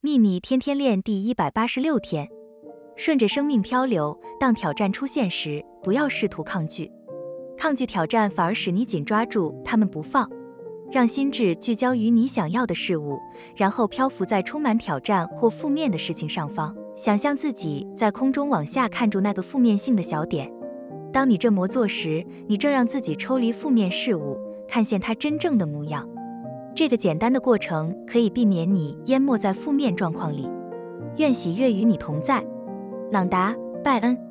秘密天天练第一百八十六天，顺着生命漂流。当挑战出现时，不要试图抗拒，抗拒挑战反而使你紧抓住他们不放。让心智聚焦于你想要的事物，然后漂浮在充满挑战或负面的事情上方。想象自己在空中往下看住那个负面性的小点。当你这么做时，你正让自己抽离负面事物，看见它真正的模样。这个简单的过程可以避免你淹没在负面状况里。愿喜悦与你同在，朗达·拜恩。